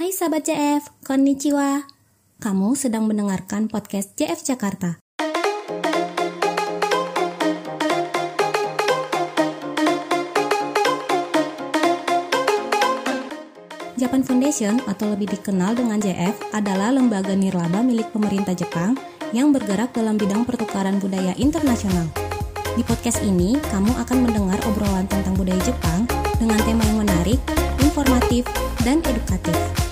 Hai sahabat JF, konnichiwa. Kamu sedang mendengarkan podcast JF Jakarta. Japan Foundation atau lebih dikenal dengan JF adalah lembaga nirlaba milik pemerintah Jepang yang bergerak dalam bidang pertukaran budaya internasional. Di podcast ini, kamu akan mendengar obrolan tentang budaya Jepang dengan tema yang menarik, informatif, dan edukatif.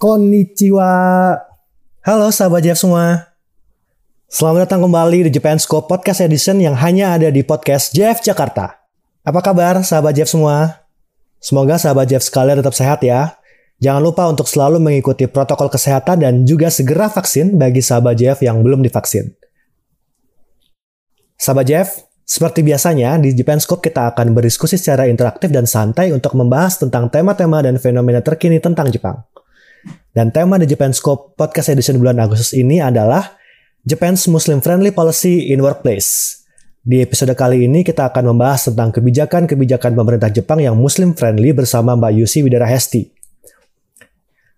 Konnichiwa. Halo sahabat Jeff semua. Selamat datang kembali di Japan Scope Podcast Edition yang hanya ada di podcast Jeff Jakarta. Apa kabar sahabat Jeff semua? Semoga sahabat Jeff sekalian tetap sehat ya. Jangan lupa untuk selalu mengikuti protokol kesehatan dan juga segera vaksin bagi sahabat Jeff yang belum divaksin. Sahabat Jeff, seperti biasanya di Japan Scope kita akan berdiskusi secara interaktif dan santai untuk membahas tentang tema-tema dan fenomena terkini tentang Jepang. Dan tema di Japan Scope Podcast Edition bulan Agustus ini adalah Japan's Muslim Friendly Policy in Workplace. Di episode kali ini kita akan membahas tentang kebijakan-kebijakan pemerintah Jepang yang Muslim friendly bersama Mbak Yusi Widara Hesti.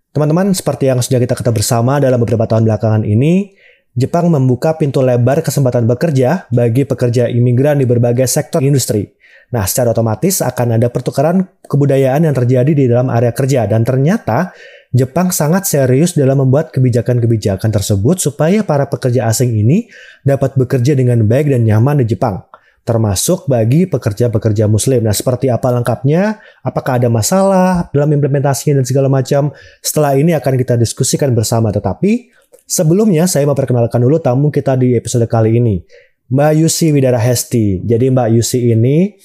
Teman-teman, seperti yang sudah kita ketahui bersama dalam beberapa tahun belakangan ini, Jepang membuka pintu lebar kesempatan bekerja bagi pekerja imigran di berbagai sektor industri. Nah, secara otomatis akan ada pertukaran kebudayaan yang terjadi di dalam area kerja dan ternyata Jepang sangat serius dalam membuat kebijakan-kebijakan tersebut supaya para pekerja asing ini dapat bekerja dengan baik dan nyaman di Jepang termasuk bagi pekerja-pekerja muslim. Nah, seperti apa lengkapnya? Apakah ada masalah dalam implementasinya dan segala macam? Setelah ini akan kita diskusikan bersama. Tetapi sebelumnya saya memperkenalkan dulu tamu kita di episode kali ini. Mbak Yusi Widara Hesti. Jadi Mbak Yusi ini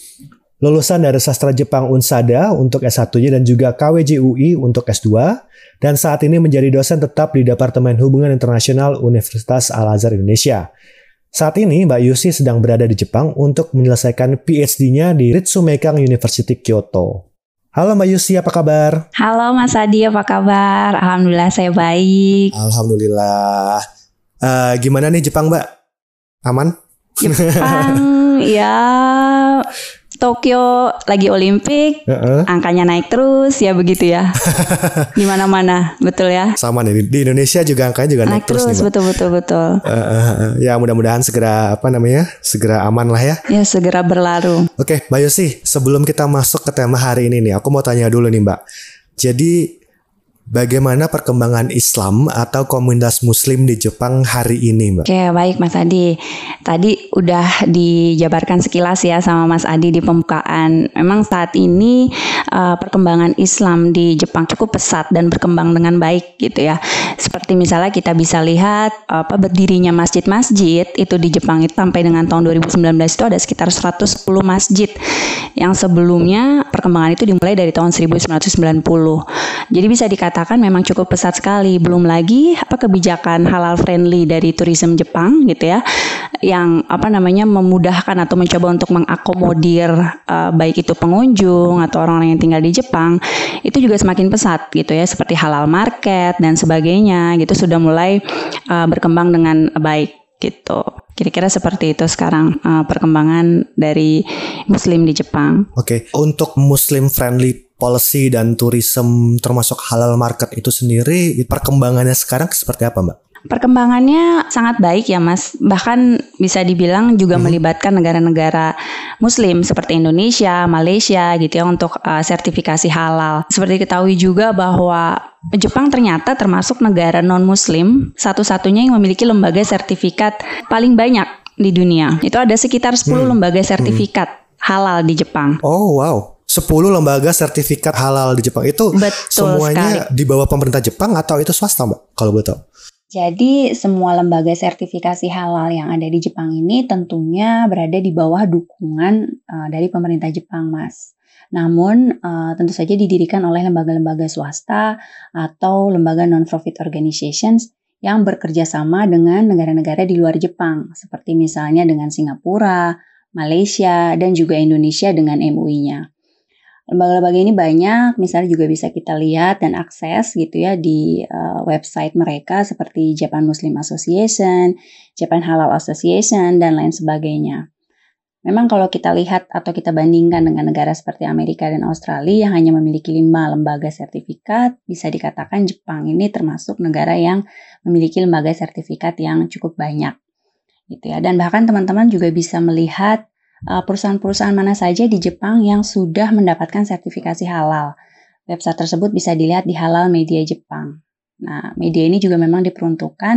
lulusan dari sastra Jepang Unsada untuk S1-nya dan juga KWJ UI untuk S2 dan saat ini menjadi dosen tetap di Departemen Hubungan Internasional Universitas Al-Azhar Indonesia. Saat ini Mbak Yusi sedang berada di Jepang untuk menyelesaikan PhD-nya di Ritsumeikan University Kyoto. Halo Mbak Yusi, apa kabar? Halo Mas Adi, apa kabar? Alhamdulillah saya baik. Alhamdulillah. Uh, gimana nih Jepang Mbak? Aman? Jepang ya Tokyo lagi Olimpik, uh -uh. angkanya naik terus ya begitu ya. di mana-mana, betul ya. Sama nih di Indonesia juga angkanya juga naik, naik terus, terus nih, betul betul betul. Uh, uh, uh, ya mudah-mudahan segera apa namanya? segera aman lah ya. Ya segera berlalu. Oke, Mbak Yosi, sebelum kita masuk ke tema hari ini nih, aku mau tanya dulu nih, Mbak. Jadi Bagaimana perkembangan Islam atau komunitas Muslim di Jepang hari ini, Mbak? Oke, baik Mas Adi. Tadi udah dijabarkan sekilas ya sama Mas Adi di pembukaan. Memang saat ini uh, perkembangan Islam di Jepang cukup pesat dan berkembang dengan baik gitu ya. Seperti misalnya kita bisa lihat apa berdirinya masjid-masjid itu di Jepang itu sampai dengan tahun 2019 itu ada sekitar 110 masjid yang sebelumnya perkembangan itu dimulai dari tahun 1990. Jadi bisa dikatakan memang cukup pesat sekali. Belum lagi apa kebijakan halal friendly dari tourism Jepang gitu ya, yang apa namanya memudahkan atau mencoba untuk mengakomodir uh, baik itu pengunjung atau orang-orang yang tinggal di Jepang itu juga semakin pesat gitu ya, seperti halal market dan sebagainya gitu sudah mulai uh, berkembang dengan baik gitu. Kira-kira seperti itu sekarang uh, perkembangan dari Muslim di Jepang. Oke, okay. untuk Muslim friendly policy dan tourism termasuk halal market itu sendiri perkembangannya sekarang seperti apa Mbak? Perkembangannya sangat baik ya Mas. Bahkan bisa dibilang juga hmm. melibatkan negara-negara muslim seperti Indonesia, Malaysia gitu ya untuk uh, sertifikasi halal. Seperti diketahui juga bahwa Jepang ternyata termasuk negara non-muslim satu-satunya yang memiliki lembaga sertifikat paling banyak di dunia. Itu ada sekitar 10 hmm. lembaga sertifikat hmm. halal di Jepang. Oh wow. 10 lembaga sertifikat halal di Jepang itu Betul semuanya sekali. di bawah pemerintah Jepang atau itu swasta mbak kalau betul? Jadi semua lembaga sertifikasi halal yang ada di Jepang ini tentunya berada di bawah dukungan uh, dari pemerintah Jepang mas. Namun uh, tentu saja didirikan oleh lembaga-lembaga swasta atau lembaga non-profit organizations yang bekerja sama dengan negara-negara di luar Jepang seperti misalnya dengan Singapura, Malaysia, dan juga Indonesia dengan MUI-nya. Lembaga-lembaga ini banyak, misalnya juga bisa kita lihat dan akses gitu ya di uh, website mereka seperti Japan Muslim Association, Japan Halal Association, dan lain sebagainya. Memang kalau kita lihat atau kita bandingkan dengan negara seperti Amerika dan Australia yang hanya memiliki lima lembaga sertifikat, bisa dikatakan Jepang ini termasuk negara yang memiliki lembaga sertifikat yang cukup banyak. Gitu ya. Dan bahkan teman-teman juga bisa melihat perusahaan-perusahaan mana saja di Jepang yang sudah mendapatkan sertifikasi halal. Website tersebut bisa dilihat di Halal Media Jepang. Nah, media ini juga memang diperuntukkan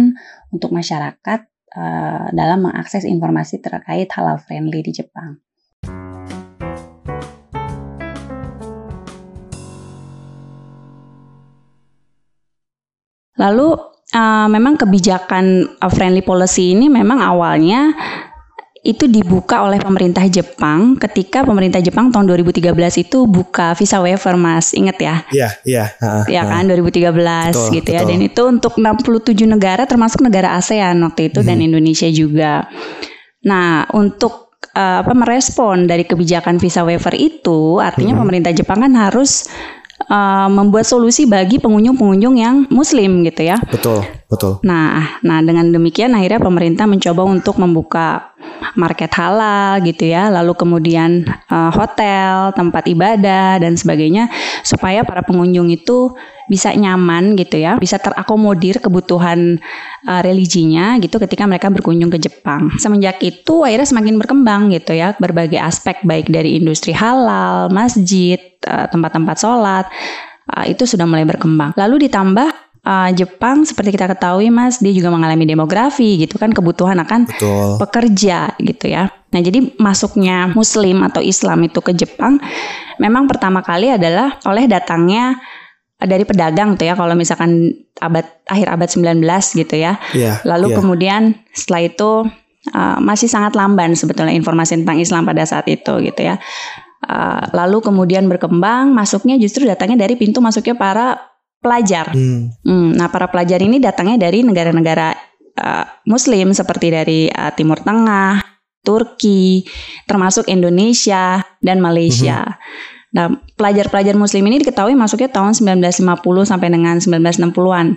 untuk masyarakat uh, dalam mengakses informasi terkait halal friendly di Jepang. Lalu uh, memang kebijakan friendly policy ini memang awalnya itu dibuka oleh pemerintah Jepang ketika pemerintah Jepang tahun 2013 itu buka visa waiver Mas. Ingat ya? Iya, iya. Iya kan 2013 betul, gitu ya. Dan itu untuk 67 negara termasuk negara ASEAN waktu itu hmm. dan Indonesia juga. Nah, untuk uh, apa merespon dari kebijakan visa waiver itu artinya hmm. pemerintah Jepang kan harus uh, membuat solusi bagi pengunjung-pengunjung yang muslim gitu ya. Betul, betul. Nah, nah dengan demikian akhirnya pemerintah mencoba untuk membuka market halal gitu ya, lalu kemudian uh, hotel, tempat ibadah dan sebagainya supaya para pengunjung itu bisa nyaman gitu ya, bisa terakomodir kebutuhan uh, religinya gitu ketika mereka berkunjung ke Jepang. Semenjak itu akhirnya semakin berkembang gitu ya, berbagai aspek baik dari industri halal, masjid, uh, tempat-tempat sholat uh, itu sudah mulai berkembang. Lalu ditambah uh, Jepang seperti kita ketahui Mas, dia juga mengalami demografi gitu kan kebutuhan akan Betul. pekerja gitu ya. Nah, jadi masuknya muslim atau Islam itu ke Jepang memang pertama kali adalah oleh datangnya dari pedagang tuh ya kalau misalkan abad akhir abad 19 gitu ya. Yeah, Lalu yeah. kemudian setelah itu uh, masih sangat lamban sebetulnya informasi tentang Islam pada saat itu gitu ya. Uh, lalu kemudian berkembang masuknya justru datangnya dari pintu masuknya para pelajar. Hmm. Hmm, nah, para pelajar ini datangnya dari negara-negara uh, Muslim seperti dari uh, Timur Tengah, Turki, termasuk Indonesia dan Malaysia. Hmm. Nah, pelajar-pelajar Muslim ini diketahui masuknya tahun 1950 sampai dengan 1960-an.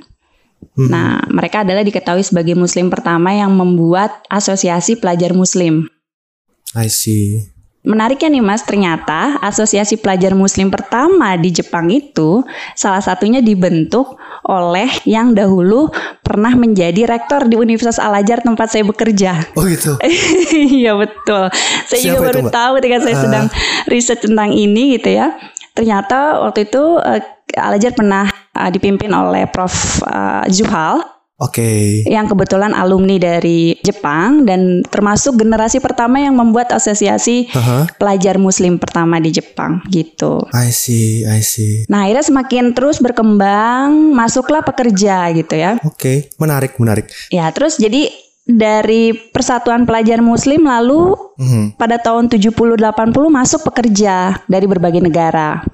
Hmm. Nah, mereka adalah diketahui sebagai Muslim pertama yang membuat asosiasi pelajar Muslim. I see. Menariknya nih Mas, ternyata Asosiasi Pelajar Muslim pertama di Jepang itu salah satunya dibentuk oleh yang dahulu pernah menjadi rektor di Universitas Al-Azhar tempat saya bekerja. Oh gitu. Iya betul. Saya Siapa juga baru itu, tahu ketika saya uh. sedang riset tentang ini gitu ya. Ternyata waktu itu uh, Al-Azhar pernah uh, dipimpin oleh Prof. Uh, Zuhal Oke. Okay. Yang kebetulan alumni dari Jepang dan termasuk generasi pertama yang membuat asosiasi uh-huh. pelajar muslim pertama di Jepang gitu. I see, I see. Nah, akhirnya semakin terus berkembang, masuklah pekerja gitu ya. Oke, okay. menarik, menarik. Ya, terus jadi dari Persatuan Pelajar Muslim lalu mm-hmm. pada tahun 70-80 masuk pekerja dari berbagai negara.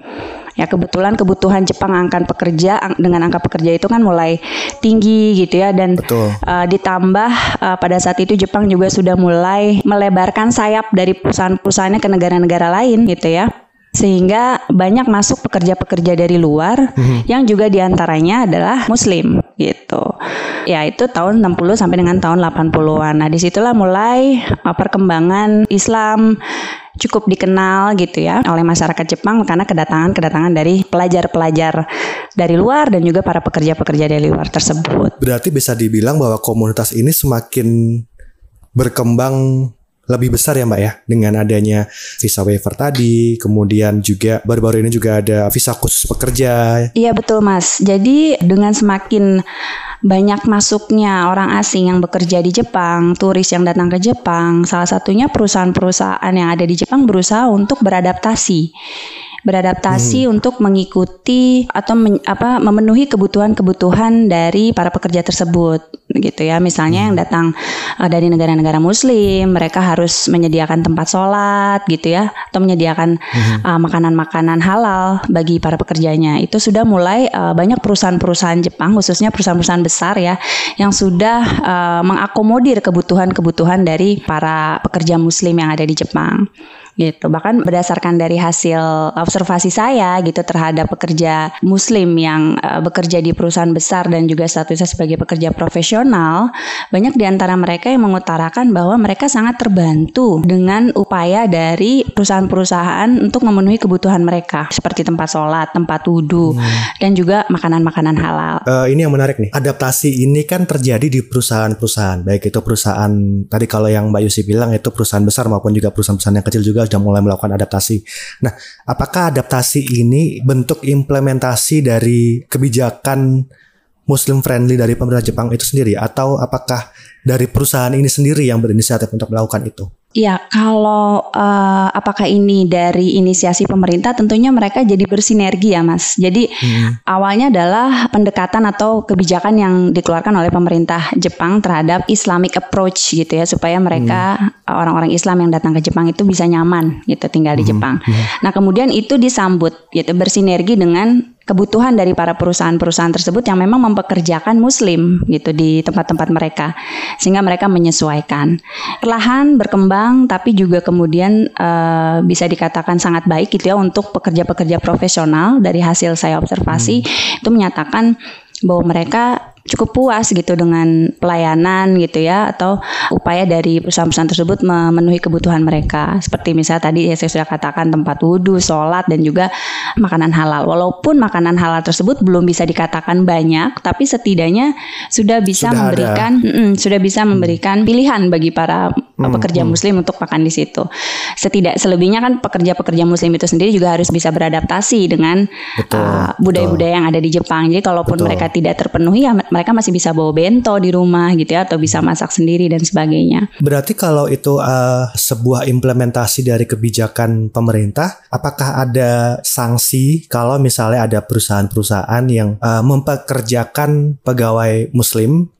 Ya kebetulan kebutuhan Jepang angkat pekerja dengan angka pekerja itu kan mulai tinggi gitu ya dan Uh, ditambah uh, pada saat itu Jepang juga sudah mulai melebarkan sayap dari perusahaan-perusahaannya ke negara-negara lain gitu ya sehingga banyak masuk pekerja-pekerja dari luar hmm. yang juga di antaranya adalah Muslim gitu. Ya itu tahun 60 sampai dengan tahun 80-an. Nah di situlah mulai uh, perkembangan Islam cukup dikenal gitu ya oleh masyarakat Jepang karena kedatangan-kedatangan dari pelajar-pelajar dari luar dan juga para pekerja-pekerja dari luar tersebut. Berarti bisa dibilang bahwa komunitas ini semakin berkembang lebih besar ya Mbak ya dengan adanya visa waiver tadi, kemudian juga baru-baru ini juga ada visa khusus pekerja. Iya betul Mas. Jadi dengan semakin banyak masuknya orang asing yang bekerja di Jepang, turis yang datang ke Jepang, salah satunya perusahaan-perusahaan yang ada di Jepang berusaha untuk beradaptasi beradaptasi hmm. untuk mengikuti atau men, apa memenuhi kebutuhan-kebutuhan dari para pekerja tersebut gitu ya misalnya hmm. yang datang uh, dari negara-negara muslim mereka harus menyediakan tempat sholat gitu ya atau menyediakan hmm. uh, makanan-makanan halal bagi para pekerjanya itu sudah mulai uh, banyak perusahaan-perusahaan Jepang khususnya perusahaan-perusahaan besar ya yang sudah uh, mengakomodir kebutuhan-kebutuhan dari para pekerja muslim yang ada di Jepang gitu. Bahkan berdasarkan dari hasil observasi saya gitu terhadap pekerja muslim yang uh, bekerja di perusahaan besar dan juga statusnya sebagai pekerja profesional, banyak di antara mereka yang mengutarakan bahwa mereka sangat terbantu dengan upaya dari perusahaan-perusahaan untuk memenuhi kebutuhan mereka seperti tempat sholat, tempat wudhu, hmm. dan juga makanan-makanan halal. Uh, ini yang menarik nih. Adaptasi ini kan terjadi di perusahaan-perusahaan, baik itu perusahaan tadi kalau yang Mbak Yusi bilang itu perusahaan besar maupun juga perusahaan-perusahaan yang kecil juga sudah mulai melakukan adaptasi. Nah, apakah adaptasi ini bentuk implementasi dari kebijakan Muslim friendly dari pemerintah Jepang itu sendiri atau apakah dari perusahaan ini sendiri yang berinisiatif untuk melakukan itu? Ya, kalau uh, apakah ini dari inisiasi pemerintah, tentunya mereka jadi bersinergi ya, Mas. Jadi hmm. awalnya adalah pendekatan atau kebijakan yang dikeluarkan oleh pemerintah Jepang terhadap Islamic approach gitu ya, supaya mereka hmm. orang-orang Islam yang datang ke Jepang itu bisa nyaman gitu tinggal di hmm. Jepang. Hmm. Nah, kemudian itu disambut gitu bersinergi dengan kebutuhan dari para perusahaan-perusahaan tersebut yang memang mempekerjakan muslim gitu di tempat-tempat mereka sehingga mereka menyesuaikan perlahan berkembang tapi juga kemudian uh, bisa dikatakan sangat baik gitu ya untuk pekerja-pekerja profesional dari hasil saya observasi hmm. itu menyatakan bahwa mereka cukup puas gitu dengan pelayanan gitu ya atau upaya dari perusahaan-perusahaan tersebut memenuhi kebutuhan mereka. Seperti misalnya tadi ya saya sudah katakan tempat wudhu, sholat dan juga makanan halal. Walaupun makanan halal tersebut belum bisa dikatakan banyak tapi setidaknya sudah bisa sudah memberikan mm, sudah bisa memberikan pilihan bagi para hmm, pekerja hmm. muslim untuk makan di situ. Setidak selebihnya kan pekerja-pekerja muslim itu sendiri juga harus bisa beradaptasi dengan uh, budaya-budaya uh, yang ada di Jepang. Jadi kalaupun betul. mereka tidak terpenuhi ya mereka masih bisa bawa bento di rumah gitu ya atau bisa masak sendiri dan sebagainya. Berarti kalau itu uh, sebuah implementasi dari kebijakan pemerintah, apakah ada sanksi kalau misalnya ada perusahaan-perusahaan yang uh, mempekerjakan pegawai muslim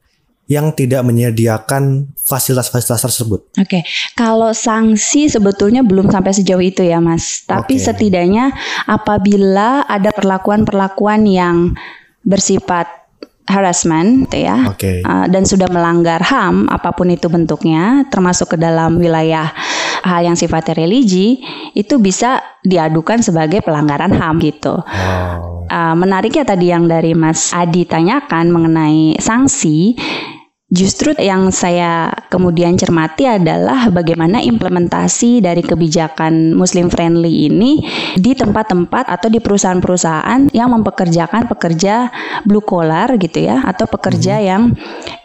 yang tidak menyediakan fasilitas-fasilitas tersebut. Oke, okay. kalau sanksi sebetulnya belum sampai sejauh itu ya, Mas. Tapi okay. setidaknya apabila ada perlakuan-perlakuan yang bersifat harassment gitu ya okay. uh, dan sudah melanggar HAM apa pun itu bentuknya termasuk ke dalam wilayah hal yang sifatnya religi itu bisa diadukan sebagai pelanggaran HAM gitu. Wow. Uh, menariknya tadi yang dari Mas Adi tanyakan mengenai sanksi Justru yang saya kemudian cermati adalah bagaimana implementasi dari kebijakan Muslim friendly ini di tempat-tempat atau di perusahaan-perusahaan yang mempekerjakan pekerja blue collar gitu ya atau pekerja hmm. yang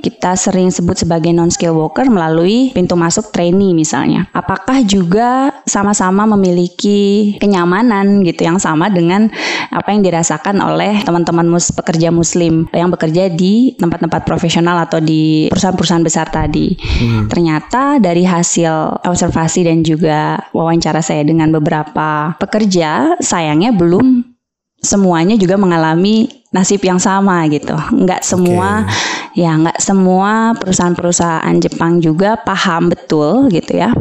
kita sering sebut sebagai non skill worker melalui pintu masuk trainee misalnya. Apakah juga sama-sama memiliki kenyamanan gitu yang sama dengan apa yang dirasakan oleh teman-teman mus pekerja muslim yang bekerja di tempat-tempat profesional atau di perusahaan-perusahaan besar tadi. Hmm. Ternyata dari hasil observasi dan juga wawancara saya dengan beberapa pekerja, sayangnya belum semuanya juga mengalami nasib yang sama gitu. Enggak semua okay. ya enggak semua perusahaan-perusahaan Jepang juga paham betul gitu ya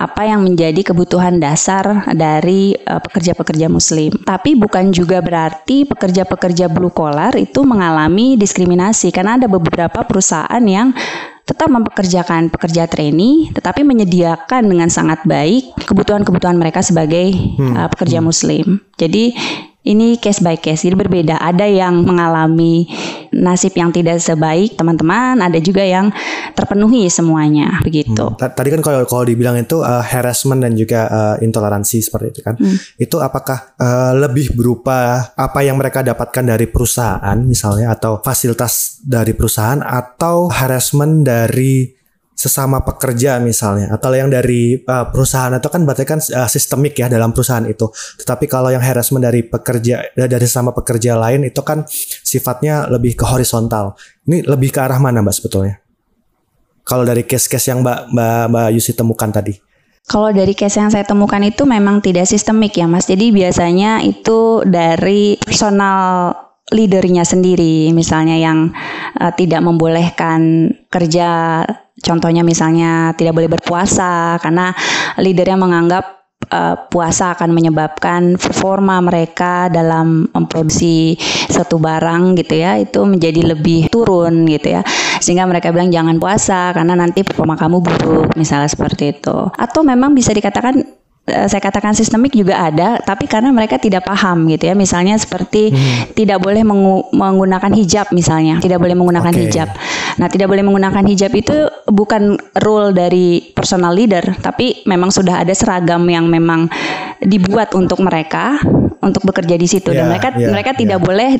apa yang menjadi kebutuhan dasar dari uh, pekerja-pekerja muslim. Tapi bukan juga berarti pekerja-pekerja blue collar itu mengalami diskriminasi karena ada beberapa perusahaan yang tetap mempekerjakan pekerja trainee tetapi menyediakan dengan sangat baik kebutuhan-kebutuhan mereka sebagai hmm. uh, pekerja hmm. muslim. Jadi ini case by case, jadi berbeda. Ada yang mengalami nasib yang tidak sebaik teman-teman, ada juga yang terpenuhi semuanya, begitu. Hmm. Tadi kan kalau kalau dibilang itu uh, harassment dan juga uh, intoleransi seperti itu kan, hmm. itu apakah uh, lebih berupa apa yang mereka dapatkan dari perusahaan misalnya atau fasilitas dari perusahaan atau harassment dari sesama pekerja misalnya atau yang dari uh, perusahaan itu kan berarti kan uh, sistemik ya dalam perusahaan itu. Tetapi kalau yang harassment dari pekerja dari sesama pekerja lain itu kan sifatnya lebih ke horizontal. Ini lebih ke arah mana Mbak sebetulnya? Kalau dari case-case yang Mbak Mbak, Mbak Yusi temukan tadi. Kalau dari case yang saya temukan itu memang tidak sistemik ya Mas. Jadi biasanya itu dari personal leadernya sendiri misalnya yang uh, tidak membolehkan kerja Contohnya misalnya tidak boleh berpuasa karena leadernya menganggap uh, puasa akan menyebabkan performa mereka dalam memproduksi satu barang gitu ya itu menjadi lebih turun gitu ya. Sehingga mereka bilang jangan puasa karena nanti performa kamu buruk misalnya seperti itu. Atau memang bisa dikatakan saya katakan sistemik juga ada, tapi karena mereka tidak paham gitu ya. Misalnya seperti hmm. tidak boleh mengu menggunakan hijab misalnya, tidak boleh menggunakan okay. hijab. Nah, tidak boleh menggunakan hijab itu bukan rule dari personal leader, tapi memang sudah ada seragam yang memang dibuat untuk mereka untuk bekerja di situ yeah, dan mereka yeah, mereka yeah. tidak boleh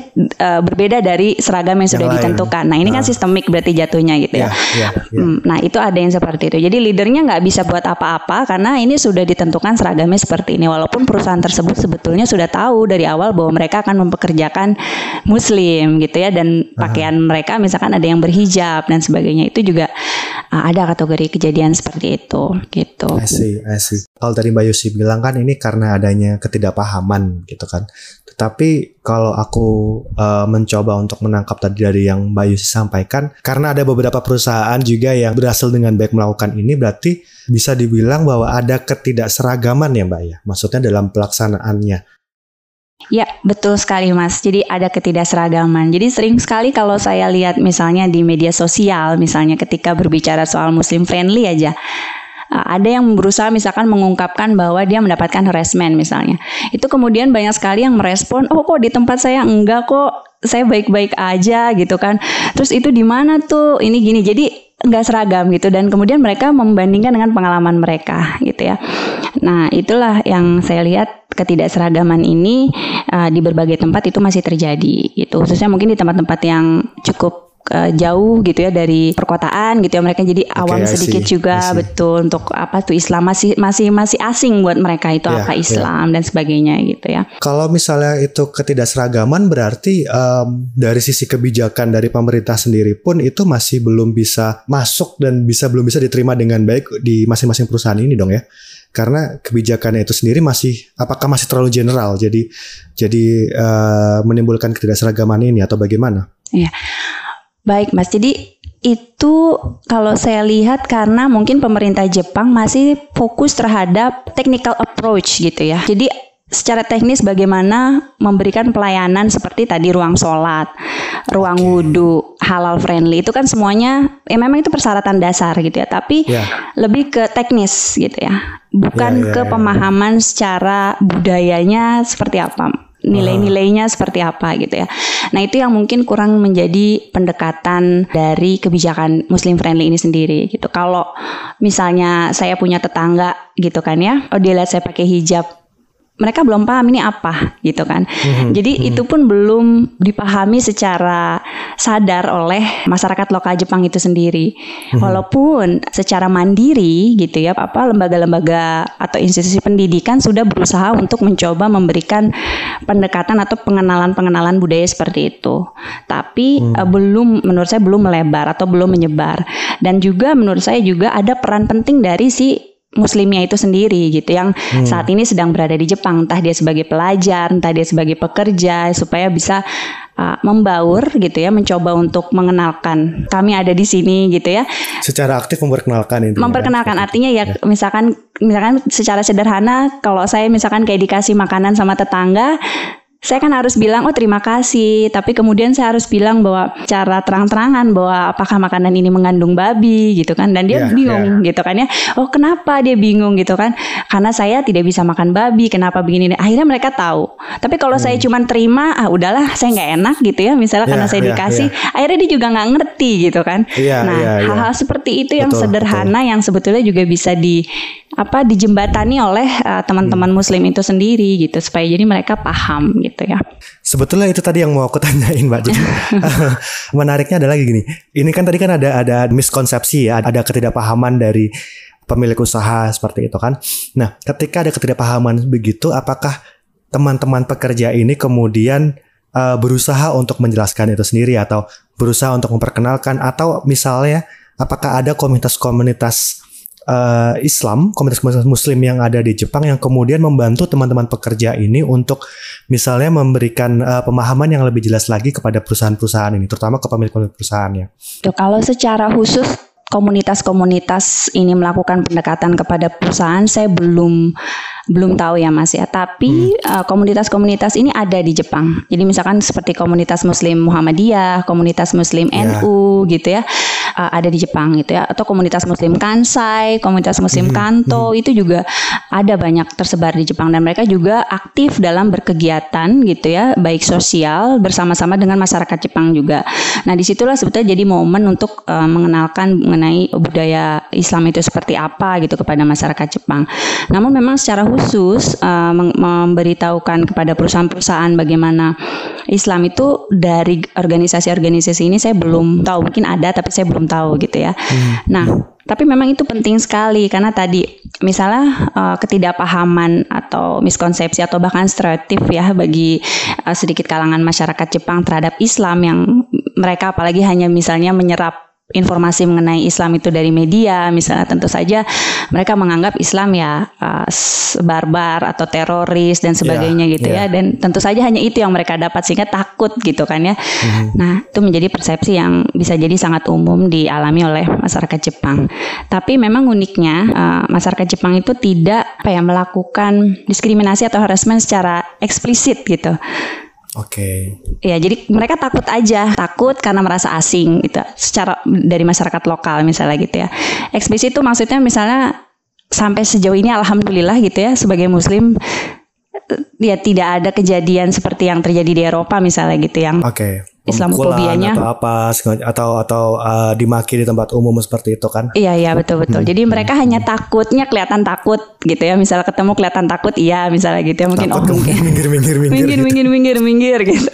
uh, berbeda dari seragam yang sudah yang ditentukan. Nah, ini uh. kan ah. sistemik berarti jatuhnya gitu ya. Yeah, yeah, yeah. Hmm, nah, itu ada yang seperti itu. Jadi leadernya nggak bisa buat apa-apa karena ini sudah ditentukan seragamnya seperti ini. Walaupun perusahaan tersebut sebetulnya sudah tahu dari awal bahwa mereka akan mempekerjakan muslim gitu ya dan pakaian uh. mereka misalkan ada yang berhijab dan sebagainya. Itu juga uh, ada kategori kejadian seperti itu gitu. I see, I see. Kalau tadi Mbak Yusi bilang kan ini karena adanya ketidakpahaman gitu kan. Tetapi kalau aku uh, mencoba untuk menangkap tadi dari yang Mbak Yusi sampaikan, karena ada beberapa perusahaan juga yang berhasil dengan baik melakukan ini, berarti bisa dibilang bahwa ada ketidakseragaman ya Mbak ya. Maksudnya dalam pelaksanaannya. Ya, betul sekali Mas. Jadi ada ketidakseragaman. Jadi sering sekali kalau saya lihat misalnya di media sosial, misalnya ketika berbicara soal muslim friendly aja, ada yang berusaha misalkan mengungkapkan bahwa dia mendapatkan harassment misalnya. Itu kemudian banyak sekali yang merespon, "Oh kok di tempat saya enggak kok, saya baik-baik aja." gitu kan. Terus itu di mana tuh? Ini gini. Jadi enggak seragam gitu dan kemudian mereka membandingkan dengan pengalaman mereka gitu ya. Nah, itulah yang saya lihat ketidakseragaman ini uh, di berbagai tempat itu masih terjadi gitu. Khususnya mungkin di tempat-tempat yang cukup uh, jauh gitu ya dari perkotaan gitu ya mereka jadi awam okay, sedikit juga betul untuk apa tuh Islam masih masih masih asing buat mereka itu yeah, apa iya. Islam yeah. dan sebagainya gitu ya. Kalau misalnya itu ketidakseragaman berarti um, dari sisi kebijakan dari pemerintah sendiri pun itu masih belum bisa masuk dan bisa belum bisa diterima dengan baik di masing-masing perusahaan ini dong ya karena kebijakannya itu sendiri masih apakah masih terlalu general jadi jadi uh, menimbulkan ketidakseragaman ini atau bagaimana? Iya. Baik, Mas. Jadi itu kalau saya lihat karena mungkin pemerintah Jepang masih fokus terhadap technical approach gitu ya. Jadi secara teknis bagaimana memberikan pelayanan seperti tadi ruang sholat, ruang wudhu, halal friendly itu kan semuanya ya memang itu persyaratan dasar gitu ya, tapi yeah. lebih ke teknis gitu ya, bukan yeah, yeah, ke ya. pemahaman secara budayanya seperti apa nilai-nilainya seperti apa gitu ya. Nah itu yang mungkin kurang menjadi pendekatan dari kebijakan Muslim friendly ini sendiri gitu. Kalau misalnya saya punya tetangga gitu kan ya, oh dia lihat saya pakai hijab mereka belum paham ini apa gitu kan. Mm-hmm. Jadi mm-hmm. itu pun belum dipahami secara sadar oleh masyarakat lokal Jepang itu sendiri. Mm-hmm. Walaupun secara mandiri gitu ya apa lembaga-lembaga atau institusi pendidikan sudah berusaha untuk mencoba memberikan pendekatan atau pengenalan-pengenalan budaya seperti itu. Tapi mm. uh, belum menurut saya belum melebar atau belum menyebar. Dan juga menurut saya juga ada peran penting dari si muslimnya itu sendiri gitu yang hmm. saat ini sedang berada di Jepang. Entah dia sebagai pelajar entah dia sebagai pekerja supaya bisa uh, membaur gitu ya mencoba untuk mengenalkan. Kami ada di sini gitu ya. Secara aktif memperkenalkan itu memperkenalkan. Artinya ya, ya. misalkan misalkan secara sederhana kalau saya misalkan kayak dikasih makanan sama tetangga saya kan harus bilang oh terima kasih tapi kemudian saya harus bilang bahwa cara terang-terangan bahwa apakah makanan ini mengandung babi gitu kan dan dia yeah, bingung yeah. gitu kan ya oh kenapa dia bingung gitu kan karena saya tidak bisa makan babi kenapa begini akhirnya mereka tahu tapi kalau hmm. saya cuma terima ah udahlah saya nggak enak gitu ya misalnya yeah, karena saya yeah, dikasih yeah. akhirnya dia juga nggak ngerti gitu kan yeah, nah iya, iya. hal-hal yeah, yeah. seperti itu yang betul, sederhana betul. yang sebetulnya juga bisa di apa dijembatani oleh uh, teman-teman hmm. muslim itu sendiri gitu supaya jadi mereka paham gitu ya. Sebetulnya itu tadi yang mau aku tanyain Mbak. Jadi menariknya adalah gini. Ini kan tadi kan ada ada miskonsepsi ya, ada ketidakpahaman dari pemilik usaha seperti itu kan. Nah, ketika ada ketidakpahaman begitu apakah teman-teman pekerja ini kemudian uh, berusaha untuk menjelaskan itu sendiri atau berusaha untuk memperkenalkan atau misalnya apakah ada komunitas-komunitas uh, Islam, komunitas-komunitas Muslim yang ada di Jepang yang kemudian membantu teman-teman pekerja ini untuk misalnya memberikan uh, pemahaman yang lebih jelas lagi kepada perusahaan-perusahaan ini, terutama ke pemilik perusahaannya. Kalau secara khusus komunitas-komunitas ini melakukan pendekatan kepada perusahaan, saya belum belum tahu ya Mas ya. Tapi hmm. uh, komunitas-komunitas ini ada di Jepang. Jadi misalkan seperti komunitas Muslim Muhammadiyah, komunitas Muslim yeah. NU gitu ya. Uh, ada di Jepang gitu ya atau komunitas muslim Kansai, komunitas muslim hmm, Kanto hmm. itu juga ada banyak tersebar di Jepang dan mereka juga aktif dalam berkegiatan gitu ya baik sosial bersama-sama dengan masyarakat Jepang juga. Nah di situlah sebetulnya jadi momen untuk uh, mengenalkan mengenai budaya Islam itu seperti apa gitu kepada masyarakat Jepang. Namun memang secara khusus uh, memberitahukan kepada perusahaan-perusahaan bagaimana Islam itu dari organisasi-organisasi ini saya belum tahu mungkin ada tapi saya belum tahu gitu ya. Hmm. Nah tapi memang itu penting sekali karena tadi misalnya uh, ketidakpahaman atau miskonsepsi atau bahkan stereotip ya bagi uh, sedikit kalangan masyarakat Jepang terhadap Islam yang mereka apalagi hanya misalnya menyerap informasi mengenai Islam itu dari media, misalnya tentu saja mereka menganggap Islam ya uh, barbar atau teroris dan sebagainya yeah, gitu yeah. ya, dan tentu saja hanya itu yang mereka dapat sehingga takut gitu kan ya. Mm-hmm. Nah itu menjadi persepsi yang bisa jadi sangat umum dialami oleh masyarakat Jepang. Tapi memang uniknya uh, masyarakat Jepang itu tidak apa ya melakukan diskriminasi atau harassment secara eksplisit gitu. Oke. Okay. Ya, jadi mereka takut aja, takut karena merasa asing gitu. Secara dari masyarakat lokal misalnya gitu ya. Eksplisit itu maksudnya misalnya sampai sejauh ini alhamdulillah gitu ya sebagai muslim ya tidak ada kejadian seperti yang terjadi di Eropa misalnya gitu yang Oke. Okay. Islamofobianya atau apa atau atau uh, dimaki di tempat umum seperti itu kan? Iya iya betul betul. Hmm. Jadi mereka hmm. hanya takutnya kelihatan takut gitu ya. Misalnya ketemu kelihatan takut iya misalnya gitu ya mungkin takut oh mungkin minggir minggir minggir minggir gitu. minggir minggir minggir gitu.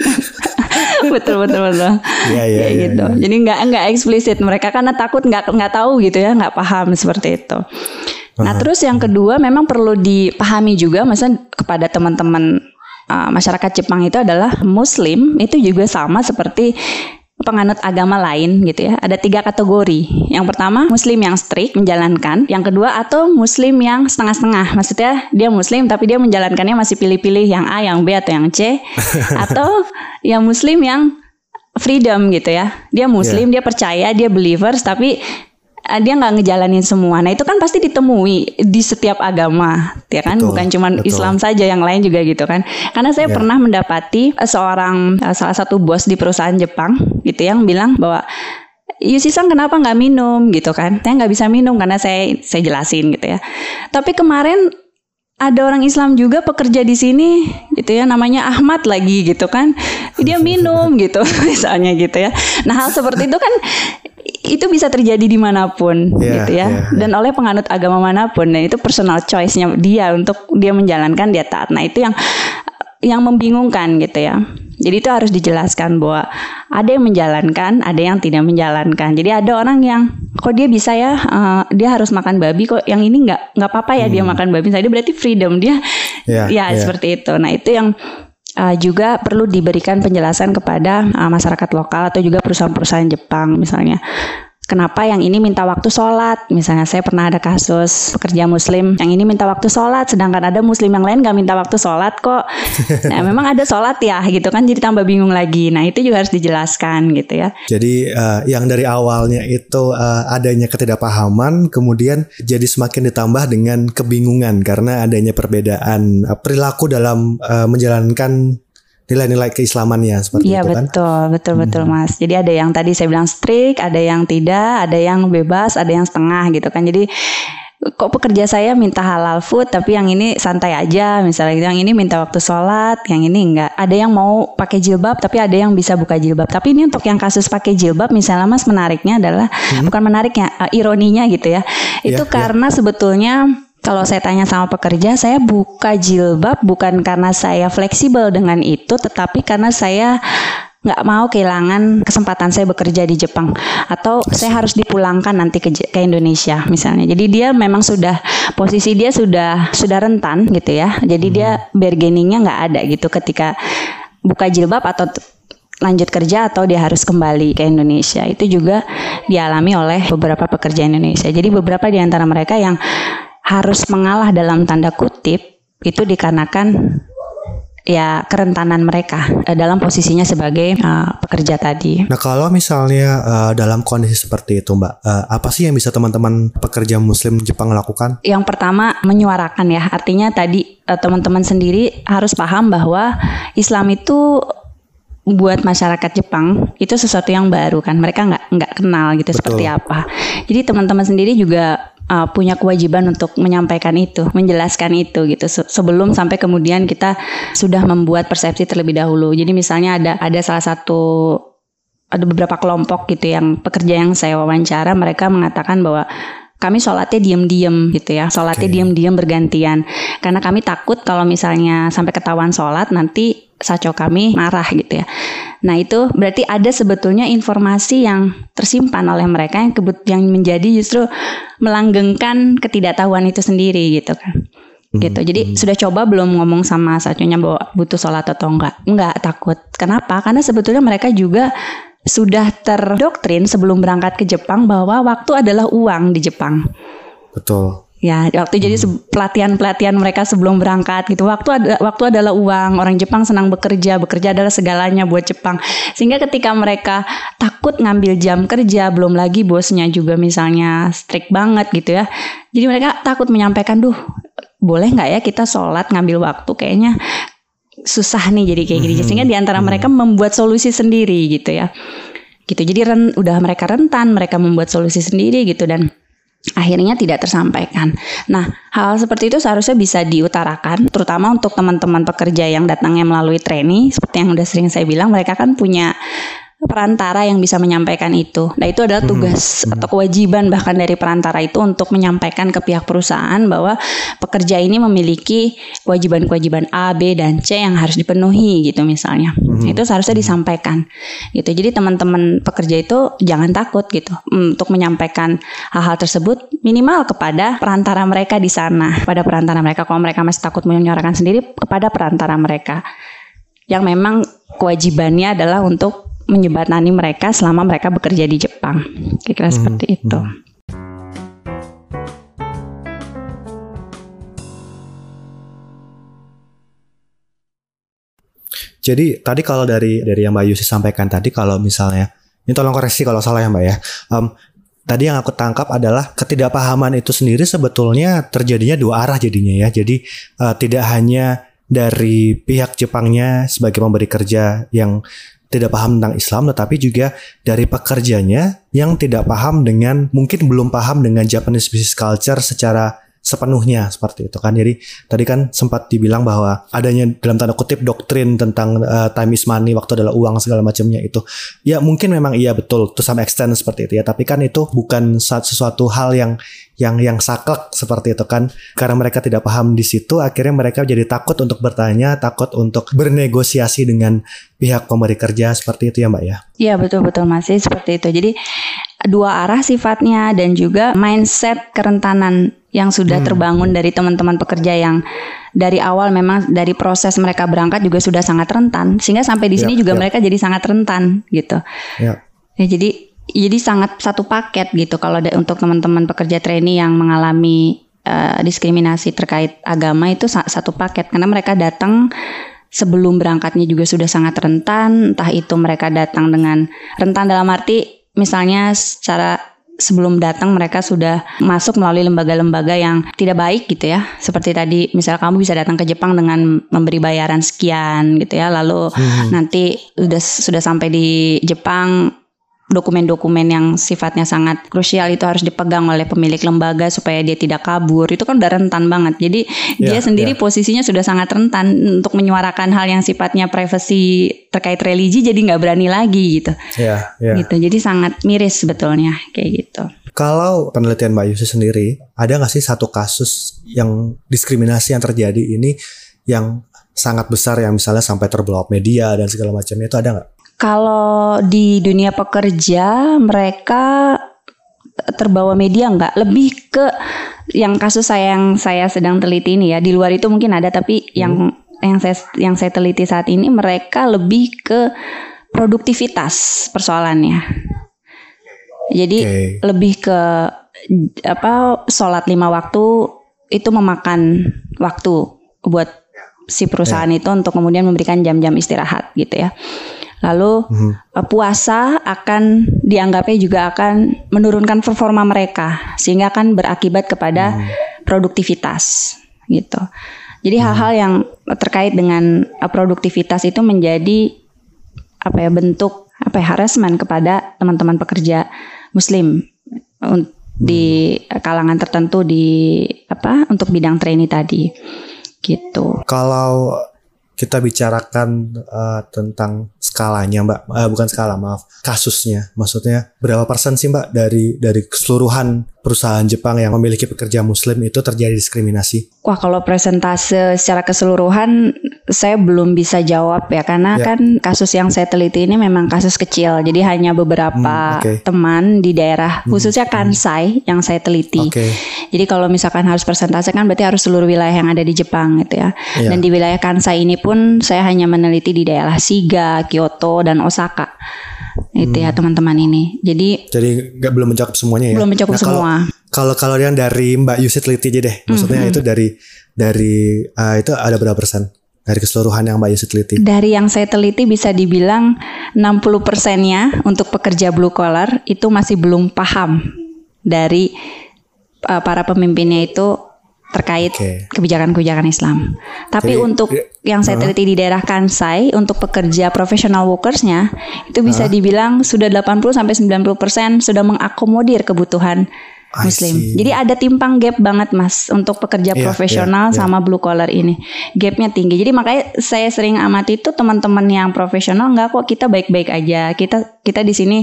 betul betul betul. Iya iya ya, gitu. Ya. Jadi nggak nggak eksplisit mereka karena takut nggak nggak tahu gitu ya nggak paham seperti itu. Nah, terus yang kedua memang perlu dipahami juga maksudnya kepada teman-teman uh, masyarakat Jepang itu adalah muslim itu juga sama seperti penganut agama lain gitu ya. Ada tiga kategori. Yang pertama muslim yang strict menjalankan. Yang kedua atau muslim yang setengah-setengah. Maksudnya dia muslim tapi dia menjalankannya masih pilih-pilih yang A, yang B atau yang C. atau yang muslim yang freedom gitu ya. Dia muslim, yeah. dia percaya, dia believers tapi dia nggak ngejalanin semua. Nah itu kan pasti ditemui di setiap agama, ya kan? Betul, Bukan cuma Islam saja, yang lain juga gitu kan? Karena saya yeah. pernah mendapati eh, seorang eh, salah satu bos di perusahaan Jepang gitu yang bilang bahwa Yusisang kenapa nggak minum gitu kan? Saya nggak bisa minum karena saya saya jelasin gitu ya. Tapi kemarin ada orang Islam juga pekerja di sini gitu ya namanya Ahmad lagi gitu kan dia minum gitu misalnya gitu ya nah hal seperti itu kan itu bisa terjadi di mana pun yeah, gitu ya. yeah, yeah. dan oleh penganut agama mana pun dan itu personal choice-nya dia untuk dia menjalankan dia taat. Nah itu yang yang membingungkan gitu ya. Jadi itu harus dijelaskan bahwa ada yang menjalankan ada yang tidak menjalankan. Jadi ada orang yang kok dia bisa ya uh, dia harus makan babi kok yang ini nggak nggak apa-apa ya hmm. dia makan babi. Saya berarti freedom dia. Yeah, ya yeah. seperti itu. Nah itu yang uh, juga perlu diberikan penjelasan kepada uh, masyarakat lokal atau juga perusahaan-perusahaan Jepang misalnya. Kenapa yang ini minta waktu sholat? Misalnya saya pernah ada kasus pekerja muslim yang ini minta waktu sholat, sedangkan ada muslim yang lain gak minta waktu sholat kok. Nah memang ada sholat ya gitu kan, jadi tambah bingung lagi. Nah itu juga harus dijelaskan gitu ya. Jadi uh, yang dari awalnya itu uh, adanya ketidakpahaman, kemudian jadi semakin ditambah dengan kebingungan karena adanya perbedaan uh, perilaku dalam uh, menjalankan nilai-nilai keislamannya seperti iya, itu kan? Iya betul, betul, hmm. betul mas. Jadi ada yang tadi saya bilang strict, ada yang tidak, ada yang bebas, ada yang setengah gitu kan. Jadi kok pekerja saya minta halal food tapi yang ini santai aja misalnya gitu yang ini minta waktu sholat yang ini enggak ada yang mau pakai jilbab tapi ada yang bisa buka jilbab tapi ini untuk yang kasus pakai jilbab misalnya mas menariknya adalah hmm. bukan menariknya uh, ironinya gitu ya itu yeah, karena yeah. sebetulnya kalau saya tanya sama pekerja, saya buka jilbab bukan karena saya fleksibel dengan itu, tetapi karena saya nggak mau kehilangan kesempatan saya bekerja di Jepang atau saya harus dipulangkan nanti ke, ke Indonesia misalnya. Jadi dia memang sudah posisi dia sudah sudah rentan gitu ya. Jadi hmm. dia bargainingnya nggak ada gitu ketika buka jilbab atau lanjut kerja atau dia harus kembali ke Indonesia. Itu juga dialami oleh beberapa pekerja Indonesia. Jadi beberapa di antara mereka yang harus mengalah dalam tanda kutip itu dikarenakan ya kerentanan mereka uh, dalam posisinya sebagai uh, pekerja tadi. Nah kalau misalnya uh, dalam kondisi seperti itu Mbak, uh, apa sih yang bisa teman-teman pekerja Muslim Jepang lakukan? Yang pertama menyuarakan ya, artinya tadi uh, teman-teman sendiri harus paham bahwa Islam itu buat masyarakat Jepang itu sesuatu yang baru kan mereka nggak nggak kenal gitu Betul. seperti apa jadi teman-teman sendiri juga uh, punya kewajiban untuk menyampaikan itu menjelaskan itu gitu. Sebelum sampai kemudian kita sudah membuat persepsi terlebih dahulu. Jadi misalnya ada ada salah satu ada beberapa kelompok gitu yang pekerja yang saya wawancara mereka mengatakan bahwa kami sholatnya diem-diem gitu ya sholatnya okay. diem-diem bergantian. Karena kami takut kalau misalnya sampai ketahuan sholat nanti saco kami marah gitu ya nah itu berarti ada sebetulnya informasi yang tersimpan oleh mereka yang kebut yang menjadi justru melanggengkan ketidaktahuan itu sendiri gitu kan hmm, gitu. Jadi hmm. sudah coba belum ngomong sama saconya bahwa butuh sholat atau enggak? Enggak takut. Kenapa? Karena sebetulnya mereka juga sudah terdoktrin sebelum berangkat ke Jepang bahwa waktu adalah uang di Jepang. Betul. Ya, waktu hmm. jadi pelatihan-pelatihan mereka sebelum berangkat gitu. Waktu ada waktu adalah uang. Orang Jepang senang bekerja, bekerja adalah segalanya buat Jepang. Sehingga ketika mereka takut ngambil jam kerja, belum lagi bosnya juga misalnya strict banget gitu ya. Jadi mereka takut menyampaikan, "Duh, boleh nggak ya kita sholat ngambil waktu kayaknya susah nih jadi kayak gini. Mm -hmm. Sehingga di antara mm -hmm. mereka membuat solusi sendiri gitu ya. Gitu. Jadi ren, udah mereka rentan, mereka membuat solusi sendiri gitu dan akhirnya tidak tersampaikan. Nah, hal seperti itu seharusnya bisa diutarakan, terutama untuk teman-teman pekerja yang datangnya melalui training, seperti yang udah sering saya bilang, mereka kan punya perantara yang bisa menyampaikan itu. Nah, itu adalah mhm. tugas hmm. atau kewajiban bahkan dari perantara itu untuk menyampaikan ke pihak perusahaan bahwa pekerja ini memiliki kewajiban-kewajiban A, B dan C yang harus dipenuhi gitu misalnya. Hmm. Itu seharusnya disampaikan. Gitu. Jadi teman-teman pekerja itu jangan takut gitu untuk menyampaikan hal-hal tersebut minimal kepada perantara mereka di sana, pada perantara mereka kalau mereka masih takut menyuarakan sendiri kepada perantara mereka yang memang kewajibannya adalah untuk menyebatani mereka selama mereka bekerja di Jepang. Kira-kira hmm. seperti itu. Hmm. Jadi tadi kalau dari dari yang Mbak Yusi sampaikan tadi kalau misalnya ini tolong koreksi kalau salah ya Mbak ya. Um, tadi yang aku tangkap adalah ketidakpahaman itu sendiri sebetulnya terjadinya dua arah jadinya ya. Jadi uh, tidak hanya dari pihak Jepangnya sebagai pemberi kerja yang tidak paham tentang Islam tetapi juga dari pekerjanya yang tidak paham dengan mungkin belum paham dengan Japanese business culture secara sepenuhnya seperti itu kan. Jadi tadi kan sempat dibilang bahwa adanya dalam tanda kutip doktrin tentang uh, time is money, waktu adalah uang segala macamnya itu. Ya mungkin memang iya betul to some extent seperti itu ya, tapi kan itu bukan sesuatu hal yang yang yang saklek seperti itu kan. Karena mereka tidak paham di situ, akhirnya mereka jadi takut untuk bertanya, takut untuk bernegosiasi dengan pihak pemberi kerja seperti itu ya Mbak ya. Iya betul betul masih seperti itu. Jadi dua arah sifatnya dan juga mindset kerentanan yang sudah hmm. terbangun dari teman-teman pekerja yang dari awal memang dari proses mereka berangkat juga sudah sangat rentan sehingga sampai di sini ya, juga ya. mereka jadi sangat rentan gitu. Ya. ya jadi jadi sangat satu paket gitu kalau untuk teman-teman pekerja trainee yang mengalami uh, diskriminasi terkait agama itu satu paket karena mereka datang sebelum berangkatnya juga sudah sangat rentan entah itu mereka datang dengan rentan dalam arti misalnya secara sebelum datang mereka sudah masuk melalui lembaga-lembaga yang tidak baik gitu ya. Seperti tadi misal kamu bisa datang ke Jepang dengan memberi bayaran sekian gitu ya. Lalu hmm. nanti sudah sudah sampai di Jepang dokumen-dokumen yang sifatnya sangat krusial itu harus dipegang oleh pemilik lembaga supaya dia tidak kabur itu kan udah rentan banget jadi yeah, dia sendiri yeah. posisinya sudah sangat rentan untuk menyuarakan hal yang sifatnya privasi terkait religi jadi nggak berani lagi gitu yeah, yeah. gitu jadi sangat miris sebetulnya kayak gitu kalau penelitian Mbak Yusi sendiri ada nggak sih satu kasus yang diskriminasi yang terjadi ini yang sangat besar yang misalnya sampai terbelah media dan segala macamnya itu ada nggak? Kalau di dunia pekerja mereka terbawa media nggak lebih ke yang kasus saya yang saya sedang teliti ini ya di luar itu mungkin ada tapi hmm. yang yang saya yang saya teliti saat ini mereka lebih ke produktivitas persoalannya jadi okay. lebih ke apa sholat lima waktu itu memakan waktu buat si perusahaan yeah. itu untuk kemudian memberikan jam-jam istirahat gitu ya Lalu hmm. puasa akan dianggapnya juga akan menurunkan performa mereka sehingga akan berakibat kepada hmm. produktivitas gitu. Jadi hmm. hal-hal yang terkait dengan eh, produktivitas itu menjadi apa ya bentuk apa ya harassment kepada teman-teman pekerja muslim di kalangan tertentu di apa untuk bidang trainee tadi gitu. Kalau kita bicarakan uh, tentang skalanya, Mbak, uh, bukan skala, maaf, kasusnya. Maksudnya berapa persen sih, Mbak, dari dari keseluruhan perusahaan Jepang yang memiliki pekerja Muslim itu terjadi diskriminasi? Wah, kalau presentase secara keseluruhan saya belum bisa jawab ya, karena Ya. kan kasus yang saya teliti ini memang kasus kecil, jadi hanya beberapa Hmm, oke. teman di daerah, khususnya Kansai yang saya teliti. Oke. Jadi kalau misalkan harus persentase kan berarti harus seluruh wilayah yang ada di Jepang gitu ya. Iya. Dan di wilayah Kansai ini pun saya hanya meneliti di daerah Shiga, Kyoto, dan Osaka. Itu Hmm. ya teman-teman ini. Jadi Jadi nggak belum mencakup semuanya ya? belum mencakup Nah, semua. Kalau kalau yang dari Mbak Yusit teliti aja deh, maksudnya Mhm. itu dari dari uh, itu ada berapa persen dari keseluruhan yang Mbak Yusit teliti? Dari yang saya teliti bisa dibilang 60 persennya untuk pekerja blue collar itu masih belum paham dari uh, para pemimpinnya itu terkait kebijakan-kebijakan Islam. Tapi Jadi, untuk ya, yang saya uh-huh. teliti di daerah Kansai untuk pekerja professional workersnya itu bisa dibilang sudah 80 sampai 90 persen sudah mengakomodir kebutuhan Muslim. Jadi ada timpang gap banget mas untuk pekerja Iya, profesional iya, iya. sama blue collar ini. Gapnya tinggi. Jadi makanya saya sering amati itu teman-teman yang profesional nggak kok kita baik-baik aja. Kita kita di sini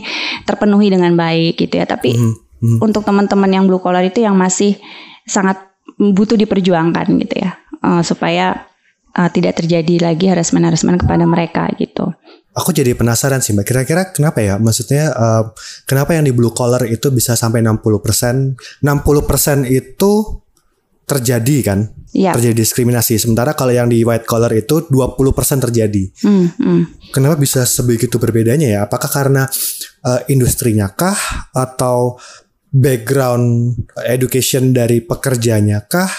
terpenuhi dengan baik gitu ya. Tapi Mhm, mhm. untuk teman-teman yang blue collar itu yang masih sangat butuh diperjuangkan gitu ya Eh, supaya eh, tidak terjadi lagi harassment-harassment kepada mereka gitu. Aku jadi penasaran sih Mbak, kira-kira kenapa ya? Maksudnya uh, kenapa yang di blue collar itu bisa sampai 60%? 60% itu terjadi kan? Iya. Terjadi diskriminasi. Sementara kalau yang di white collar itu 20% terjadi. Hmm, hmm. Kenapa bisa sebegitu berbedanya ya? Apakah karena uh, industrinya kah atau background education dari pekerjanya kah?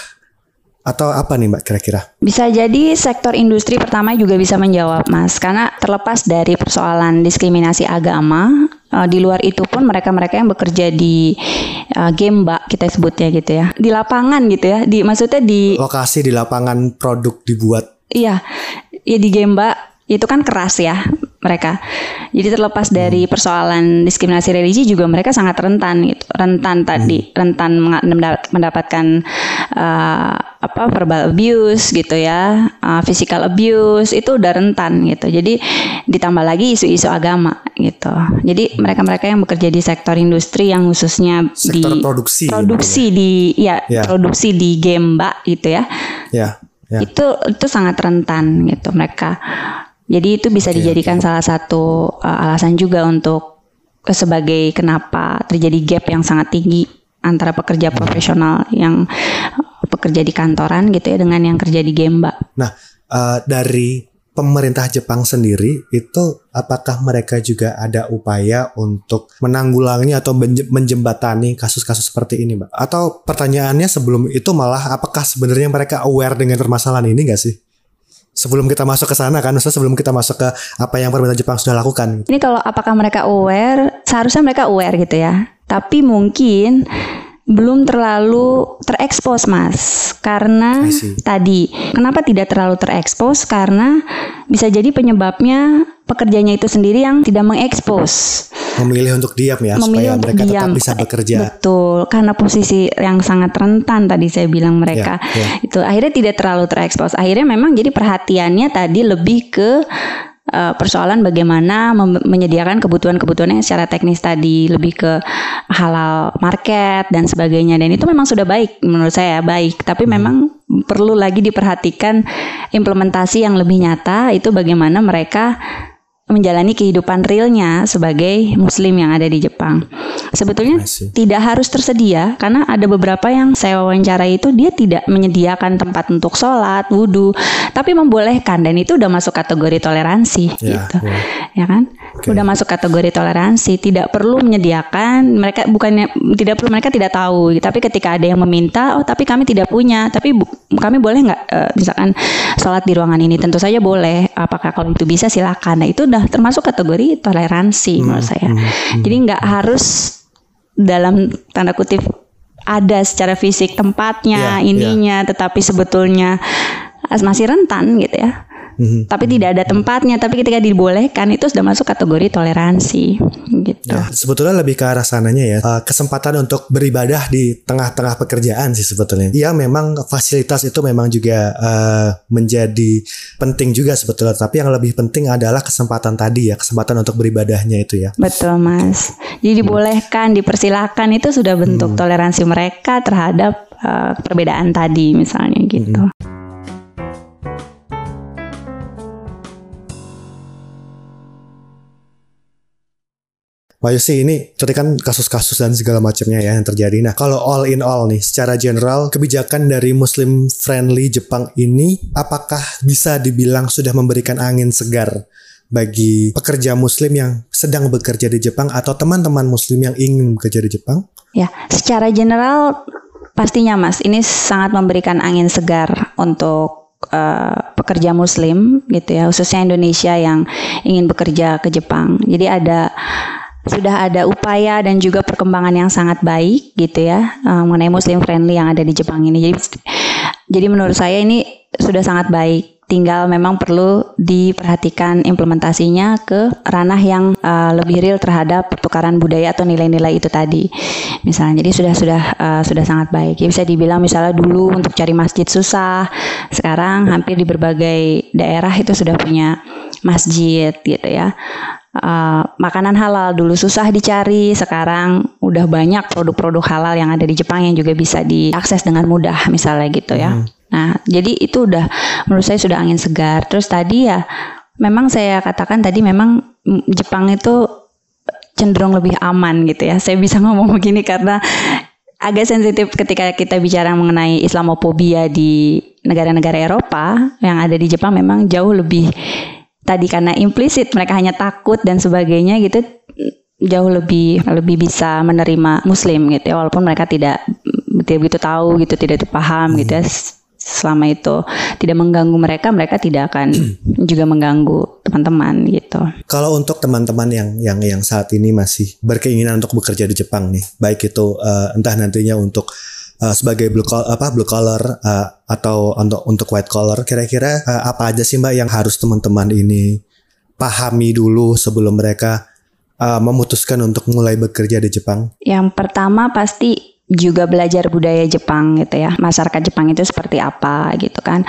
Atau apa nih Mbak kira-kira? Bisa jadi sektor industri pertama juga bisa menjawab, Mas, karena terlepas dari persoalan diskriminasi agama, eh, di luar itu pun mereka-mereka yang bekerja di eh, Gemba kita sebutnya gitu ya, di lapangan gitu ya, di maksudnya di Lokasi di lapangan produk dibuat. Iya, ya di Gemba itu kan keras ya mereka. Jadi terlepas dari persoalan diskriminasi religi juga mereka sangat rentan gitu, rentan tadi, rentan menga- mendapat- mendapatkan eh, apa verbal abuse gitu ya, eh, physical abuse itu udah rentan gitu. Jadi ditambah lagi isu-isu agama gitu. Jadi mereka-mereka yang bekerja di sektor industri yang khususnya sektor di produksi. produksi di ya, Ya. produksi di Gemba gitu ya Ya, ya. itu itu sangat rentan gitu mereka. Jadi itu bisa Oke, dijadikan salah satu uh, alasan juga untuk uh, sebagai kenapa terjadi gap yang sangat tinggi antara pekerja profesional yang uh, bekerja di kantoran gitu ya dengan yang kerja di Gemba. Nah, eh, dari pemerintah Jepang sendiri itu apakah mereka juga ada upaya untuk menanggulangi atau menje- menjembatani kasus-kasus seperti ini, Mbak? Atau pertanyaannya sebelum itu malah apakah sebenarnya mereka aware dengan permasalahan ini nggak sih? Sebelum kita masuk ke sana kan, maksudnya sebelum kita masuk ke apa yang pemerintah Jepang sudah lakukan. Ini kalau apakah mereka aware? Seharusnya mereka aware gitu ya. Tapi mungkin belum terlalu terekspos mas karena tadi kenapa tidak terlalu terekspos karena bisa jadi penyebabnya pekerjanya itu sendiri yang tidak mengekspos. Memilih untuk diam ya, memilih supaya untuk mereka diam. tetap bisa bekerja. betul karena posisi yang sangat rentan tadi saya bilang mereka. Ya, ya. itu akhirnya tidak terlalu terekspos. Akhirnya memang jadi perhatiannya tadi lebih ke eh, persoalan bagaimana menyediakan kebutuhan-kebutuhan yang secara teknis tadi lebih ke halal market dan sebagainya. Dan itu memang sudah baik menurut saya baik. Tapi memang perlu lagi diperhatikan implementasi yang lebih nyata itu bagaimana mereka menjalani kehidupan realnya sebagai muslim yang ada di Jepang. Sebetulnya tidak harus tersedia karena ada beberapa yang saya wawancarai itu dia tidak menyediakan tempat untuk sholat, wudhu, tapi membolehkan dan itu udah masuk kategori toleransi Ya, gitu. ya. Ya kan? Oke. Udah masuk kategori toleransi, tidak perlu menyediakan, mereka bukannya tidak perlu mereka tidak tahu, tapi ketika ada yang meminta, oh tapi kami tidak punya, tapi bu- kami boleh nggak eh, misalkan sholat di ruangan ini? Tentu saja boleh. Apakah kalau itu bisa silakan. Nah itu udah termasuk kategori toleransi menurut saya. Jadi nggak harus dalam tanda kutip ada secara fisik tempatnya, Iya, ininya, tetapi sebetulnya masih rentan gitu ya. Hmm. tapi tidak ada tempatnya. Tapi ketika dibolehkan itu sudah masuk kategori toleransi. Gitu. Ya, sebetulnya lebih ke arah sananya ya. Uh, kesempatan untuk beribadah di tengah-tengah pekerjaan sih sebetulnya. Ya memang fasilitas itu memang juga uh, menjadi penting juga sebetulnya. Tapi yang lebih penting adalah kesempatan tadi ya, kesempatan untuk beribadahnya itu ya. Betul mas. Jadi dibolehkan, dipersilahkan itu sudah bentuk hmm. toleransi mereka terhadap uh, perbedaan tadi misalnya gitu. Hmm. Pak Yusi ini kan kasus-kasus dan segala macamnya ya yang terjadi. Nah kalau all in all nih secara general kebijakan dari Muslim friendly Jepang ini apakah bisa dibilang sudah memberikan angin segar bagi pekerja Muslim yang sedang bekerja di Jepang atau teman-teman Muslim yang ingin bekerja di Jepang? Ya secara general pastinya Mas ini sangat memberikan angin segar untuk uh, pekerja Muslim gitu ya khususnya Indonesia yang ingin bekerja ke Jepang. Jadi ada sudah ada upaya dan juga perkembangan yang sangat baik gitu ya uh, mengenai Muslim friendly yang ada di Jepang ini. Jadi jadi menurut saya ini sudah sangat baik. Tinggal memang perlu diperhatikan implementasinya ke ranah yang uh, lebih real terhadap pertukaran budaya atau nilai-nilai itu tadi. Misalnya, jadi sudah sudah uh, sudah sangat baik. Ya, bisa dibilang misalnya dulu untuk cari masjid susah, sekarang hampir di berbagai daerah itu sudah punya masjid gitu ya uh, makanan halal dulu susah dicari, sekarang udah banyak produk-produk halal yang ada di Jepang yang juga bisa diakses dengan mudah misalnya gitu ya. Hmm. Nah, jadi itu udah menurut saya sudah angin segar. Terus tadi ya memang saya katakan tadi memang Jepang itu cenderung lebih aman gitu ya. Saya bisa ngomong begini karena agak sensitif ketika kita bicara mengenai Islamophobia di negara-negara Eropa yang ada di Jepang memang jauh lebih tadi karena implisit mereka hanya takut dan sebagainya gitu jauh lebih lebih bisa menerima muslim gitu ya walaupun mereka tidak tidak begitu tahu gitu tidak paham gitu ya selama itu tidak mengganggu mereka mereka tidak akan juga mengganggu teman-teman gitu. Kalau untuk teman-teman yang yang yang saat ini masih berkeinginan untuk bekerja di Jepang nih, baik itu uh, entah nantinya untuk uh, sebagai blue collar apa blue collar uh, atau untuk untuk white collar kira-kira uh, apa aja sih Mbak yang harus teman-teman ini pahami dulu sebelum mereka uh, memutuskan untuk mulai bekerja di Jepang? Yang pertama pasti juga belajar budaya Jepang gitu ya. Masyarakat Jepang itu seperti apa gitu kan.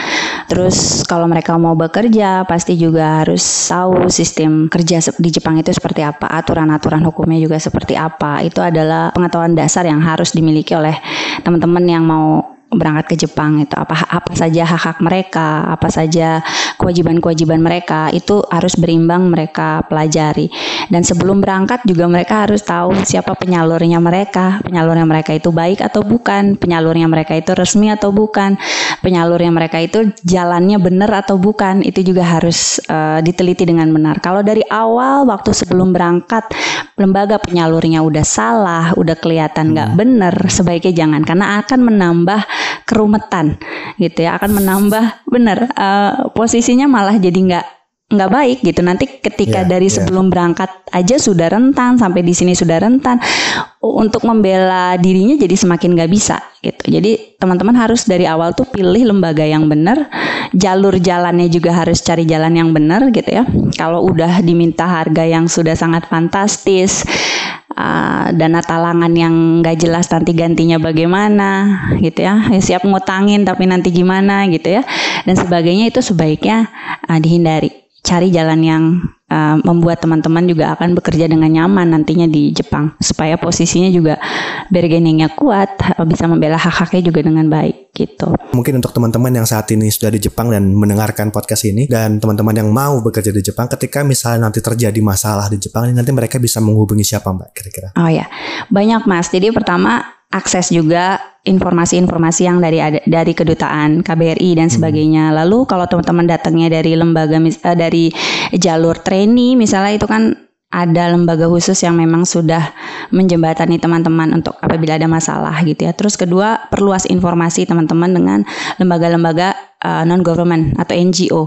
Terus kalau mereka mau bekerja pasti juga harus tahu sistem kerja di Jepang itu seperti apa aturan-aturan hukumnya juga seperti apa. Itu adalah pengetahuan dasar yang harus dimiliki oleh teman-teman yang mau berangkat ke Jepang itu apa apa saja hak-hak mereka, apa saja kewajiban-kewajiban mereka itu harus berimbang mereka pelajari. Dan sebelum berangkat juga mereka harus tahu siapa penyalurnya mereka, penyalurnya mereka itu baik atau bukan, penyalurnya mereka itu resmi atau bukan, penyalurnya mereka itu jalannya benar atau bukan, itu juga harus uh, diteliti dengan benar. Kalau dari awal waktu sebelum berangkat lembaga penyalurnya udah salah, udah kelihatan nggak hmm. benar, sebaiknya jangan karena akan menambah kerumetan gitu ya akan menambah benar uh, posisinya malah jadi nggak nggak baik gitu. Nanti ketika yeah, dari yeah. sebelum berangkat aja sudah rentan sampai di sini sudah rentan untuk membela dirinya jadi semakin nggak bisa gitu. Jadi teman-teman harus dari awal tuh pilih lembaga yang benar jalur jalannya juga harus cari jalan yang benar gitu ya. Kalau udah diminta harga yang sudah sangat fantastis uh, dana talangan yang nggak jelas nanti gantinya bagaimana gitu ya. ya siap ngutangin tapi nanti gimana gitu ya dan sebagainya itu sebaiknya uh, dihindari cari jalan yang uh, membuat teman-teman juga akan bekerja dengan nyaman nantinya di Jepang supaya posisinya juga bargainingnya kuat bisa membela hak-haknya juga dengan baik gitu. Mungkin untuk teman-teman yang saat ini sudah di Jepang dan mendengarkan podcast ini dan teman-teman yang mau bekerja di Jepang ketika misalnya nanti terjadi masalah di Jepang nanti mereka bisa menghubungi siapa Mbak kira-kira? Oh ya banyak Mas. Jadi pertama akses juga informasi-informasi yang dari dari kedutaan KBRI dan hmm. sebagainya. Lalu kalau teman-teman datangnya dari lembaga uh, dari jalur trainee misalnya itu kan ada lembaga khusus yang memang sudah menjembatani teman-teman untuk apabila ada masalah gitu ya. Terus kedua, perluas informasi teman-teman dengan lembaga-lembaga uh, non government atau NGO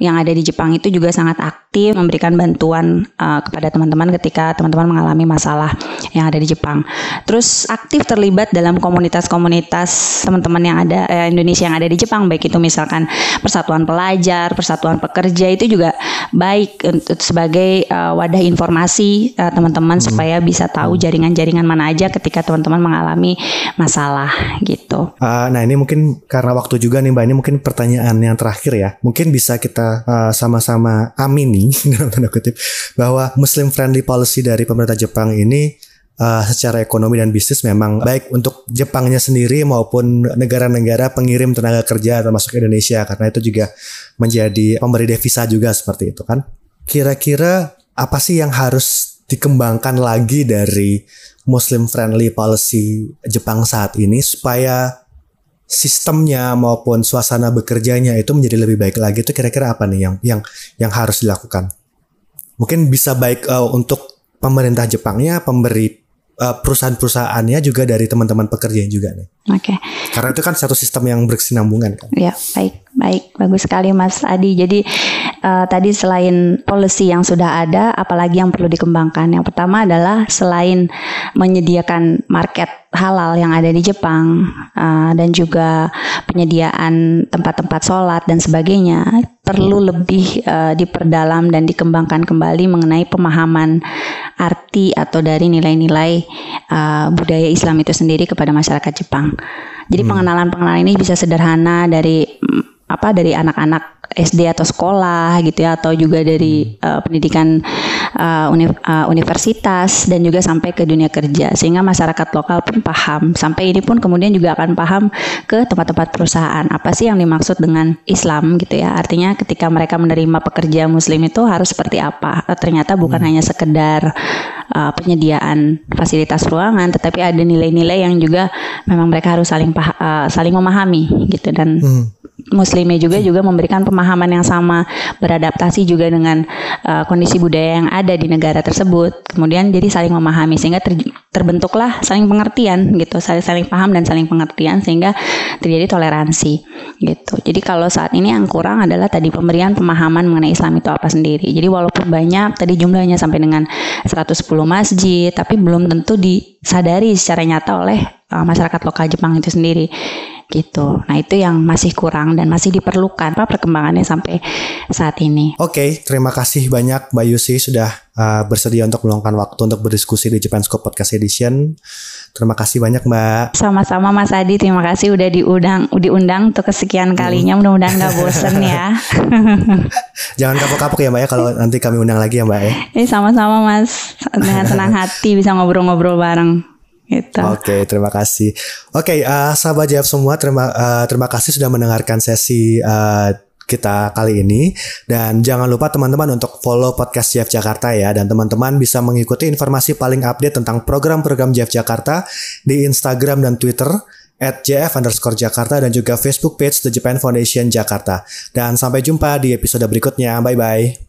yang ada di Jepang itu juga sangat aktif memberikan bantuan uh, kepada teman-teman ketika teman-teman mengalami masalah yang ada di Jepang. Terus aktif terlibat dalam komunitas-komunitas teman-teman yang ada eh, Indonesia yang ada di Jepang baik itu misalkan persatuan pelajar, persatuan pekerja itu juga baik untuk sebagai uh, wadah informasi uh, teman-teman hmm. supaya bisa tahu jaringan-jaringan mana aja ketika teman-teman mengalami masalah gitu. Uh, nah ini mungkin karena waktu juga nih Mbak ini mungkin pertanyaan yang terakhir ya. Mungkin bisa kita uh, sama-sama amini dalam tanda kutip bahwa Muslim friendly policy dari pemerintah Jepang ini uh, secara ekonomi dan bisnis memang baik untuk Jepangnya sendiri maupun negara-negara pengirim tenaga kerja termasuk Indonesia karena itu juga menjadi pemberi devisa juga seperti itu kan. Kira-kira apa sih yang harus dikembangkan lagi dari Muslim friendly policy Jepang saat ini supaya sistemnya maupun suasana bekerjanya itu menjadi lebih baik lagi itu kira-kira apa nih yang yang yang harus dilakukan? Mungkin bisa baik uh, untuk pemerintah Jepangnya, pemberi perusahaan-perusahaannya juga dari teman-teman pekerja juga nih. Oke. Okay. Karena itu kan satu sistem yang berkesinambungan kan. Ya, baik, baik, bagus sekali Mas Adi. Jadi uh, tadi selain policy yang sudah ada, apalagi yang perlu dikembangkan. Yang pertama adalah selain menyediakan market halal yang ada di Jepang uh, dan juga penyediaan tempat-tempat sholat dan sebagainya perlu lebih uh, diperdalam dan dikembangkan kembali mengenai pemahaman arti atau dari nilai-nilai uh, budaya Islam itu sendiri kepada masyarakat Jepang. Jadi hmm. pengenalan-pengenalan ini bisa sederhana dari apa dari anak-anak SD atau sekolah gitu ya atau juga dari uh, pendidikan uh, uni, uh, universitas dan juga sampai ke dunia kerja. Sehingga masyarakat lokal pun paham. Sampai ini pun kemudian juga akan paham ke tempat-tempat perusahaan. Apa sih yang dimaksud dengan Islam gitu ya? Artinya ketika mereka menerima pekerja muslim itu harus seperti apa? Ternyata bukan hmm. hanya sekedar uh, penyediaan fasilitas ruangan tetapi ada nilai-nilai yang juga memang mereka harus saling uh, saling memahami gitu dan hmm muslimnya juga juga memberikan pemahaman yang sama beradaptasi juga dengan uh, kondisi budaya yang ada di negara tersebut. Kemudian jadi saling memahami sehingga ter, terbentuklah saling pengertian gitu saling saling paham dan saling pengertian sehingga terjadi toleransi gitu. Jadi kalau saat ini yang kurang adalah tadi pemberian pemahaman mengenai Islam itu apa sendiri. Jadi walaupun banyak tadi jumlahnya sampai dengan 110 masjid tapi belum tentu disadari secara nyata oleh uh, masyarakat lokal Jepang itu sendiri gitu. Nah itu yang masih kurang dan masih diperlukan apa perkembangannya sampai saat ini. Oke, okay, terima kasih banyak Mbak Yusi sudah uh, bersedia untuk meluangkan waktu untuk berdiskusi di Japan Scope Podcast Edition. Terima kasih banyak Mbak. Sama-sama Mas Adi, terima kasih udah diundang diundang untuk kesekian kalinya. Hmm. Mudah-mudahan gak bosen ya. Jangan kapok-kapok ya Mbak ya kalau nanti kami undang lagi ya Mbak ya. Eh sama-sama Mas, dengan senang hati bisa ngobrol-ngobrol bareng. Gitu. Oke, okay, terima kasih. Oke, okay, uh, sahabat JF semua, terima uh, terima kasih sudah mendengarkan sesi uh, kita kali ini dan jangan lupa teman-teman untuk follow podcast JF Jakarta ya dan teman-teman bisa mengikuti informasi paling update tentang program-program JF Jakarta di Instagram dan Twitter at JF underscore Jakarta dan juga Facebook page The Japan Foundation Jakarta. Dan sampai jumpa di episode berikutnya. Bye-bye.